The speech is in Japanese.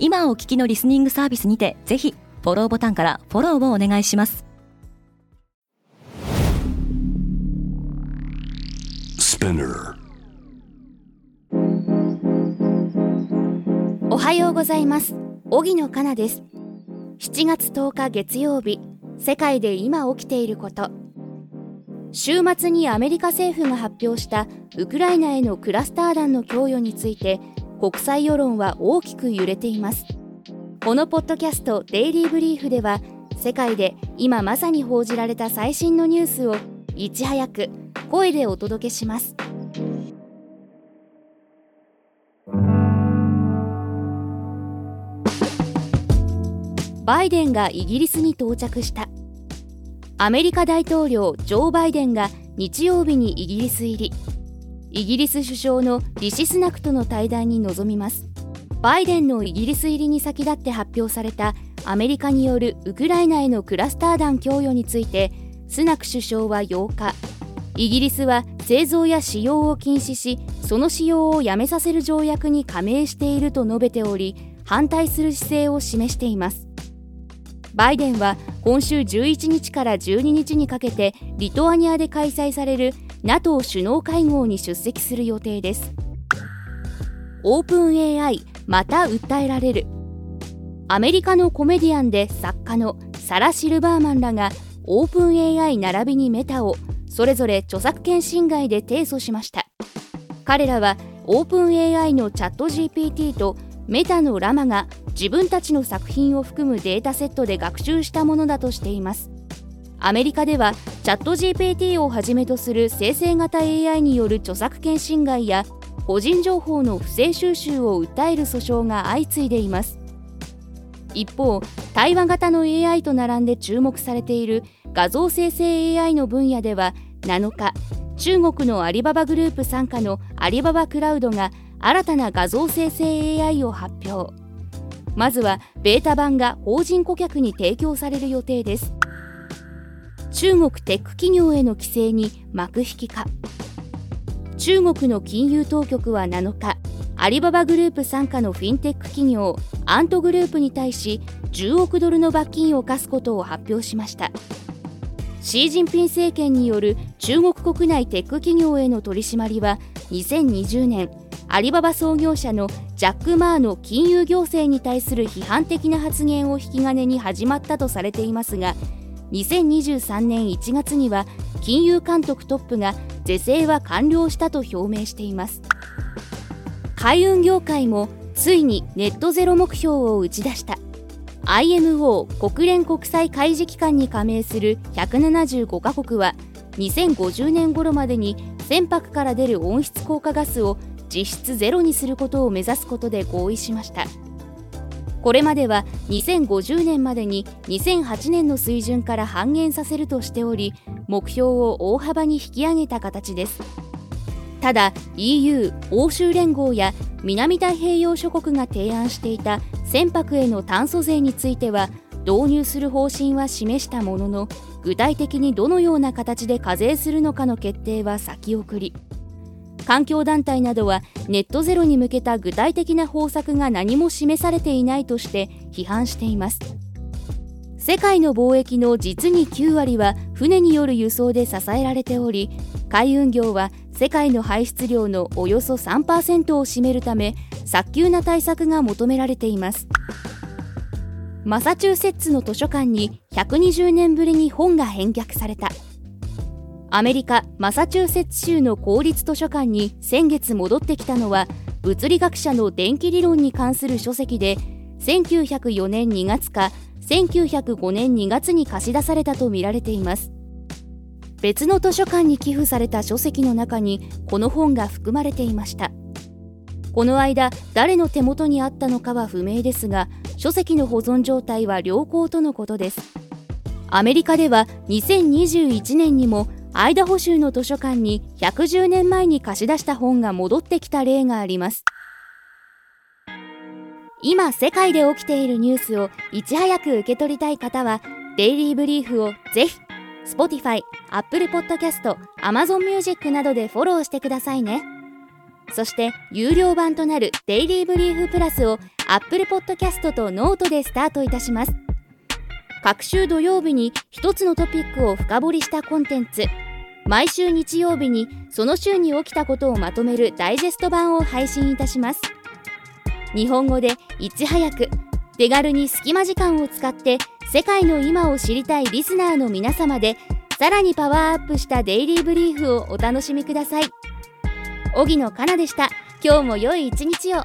今お聞きのリスニングサービスにてぜひフォローボタンからフォローをお願いします。おはようございます。荻野かなです。7月10日月曜日世界で今起きていること。週末にアメリカ政府が発表したウクライナへのクラスター弾の供与について国際世論は大きく揺れています。このポッドキャストデイリーブリーフでは世界で今まさに報じられた最新のニュースをいち早く声でお届けします。バイデンがイギリスに到着した。アメリカ大統領ジョー・バイデンが日曜日にイギリス入り。イギリス首相のリシスナクとの対談に臨みます。バイデンのイギリス入りに先立って発表されたアメリカによるウクライナへのクラスター弾供与についてスナク首相は8日イギリスは製造や使用を禁止しその使用をやめさせる条約に加盟していると述べており反対する姿勢を示しています。バイデンは今週11日から12日にかけてリトアニアで開催される NATO 首脳会合に出席する予定です。オープン AI また訴えられる。アメリカのコメディアンで作家のサラ・シルバーマンらがオープン AI 並びにメタをそれぞれ著作権侵害で提訴しました。彼らはオープン AI のチャット GPT とメタのラマが自分たちの作品を含むデータセットで学習したものだとしています。アメリカではチャット GPT をはじめとする生成型 AI による著作権侵害や個人情報の不正収集を訴える訴訟が相次いでいます。一方対話型の AI と並んで注目されている画像生成 AI の分野では7日中国のアリババグループ傘下のアリババクラウドが新たな画像生成 AI を発表。まずはベータ版が法人顧客に提供される予定です。中国テック企業への規制に幕引きか。中国の金融当局は7日アリババグループ傘下のフィンテック企業アントグループに対し10億ドルの罰金を課すことを発表しました。シー・ジンピン政権による中国国内テック企業への取り締まりは2020年アリババ創業者のジャック・マーの金融行政に対する批判的な発言を引き金に始まったとされていますが2023年1月には金融監督トップが是正は完了したと表明しています。海運業界もついにネットゼロ目標を打ち出した。IMO 国連国際海事機関に加盟する175カ国は2050年頃までに船舶から出る温室効果ガスを実質ゼロにすることを目指すことで合意しました。これまでは2050年までに2008年の水準から半減させるとしており目標を大幅に引き上げた形です。ただ EU 欧州連合や南太平洋諸国が提案していた船舶への炭素税については導入する方針は示したものの具体的にどのような形で課税するのかの決定は先送り。環境団体などはネットゼロに向けた具体的な方策が何も示されていないとして批判しています。世界の貿易の実に9割は船による輸送で支えられており海運業は世界の排出量のおよそ3%を占めるため早急な対策が求められています。マサチューセッツの図書館に120年ぶりに本が返却された。アメリカ・マサチューセッツ州の公立図書館に先月戻ってきたのは物理学者の電気理論に関する書籍で1904年2月か1905年2月に貸し出されたとみられています。別の図書館に寄付された書籍の中にこの本が含まれていました。この間誰の手元にあったのかは不明ですが書籍の保存状態は良好とのことです。アメリカでは2021年にもアイダホ州の図書館に110年前に貸し出した本が戻ってきた例があります。今世界で起きているニュースをいち早く受け取りたい方はデイリーブリーフをぜひ Spotify、Apple Podcast、Amazon Music などでフォローしてくださいね。そして有料版となるデイリーブリーフプラスを Apple Podcast とノートでスタートいたします。各週土曜日に一つのトピックを深掘りしたコンテンツ。毎週日曜日にその週に起きたことをまとめるダイジェスト版を配信いたします。日本語でいち早く手軽に隙間時間を使って世界の今を知りたいリスナーの皆様でさらにパワーアップしたデイリーブリーフをお楽しみください。荻野かなでした。今日も良い一日を。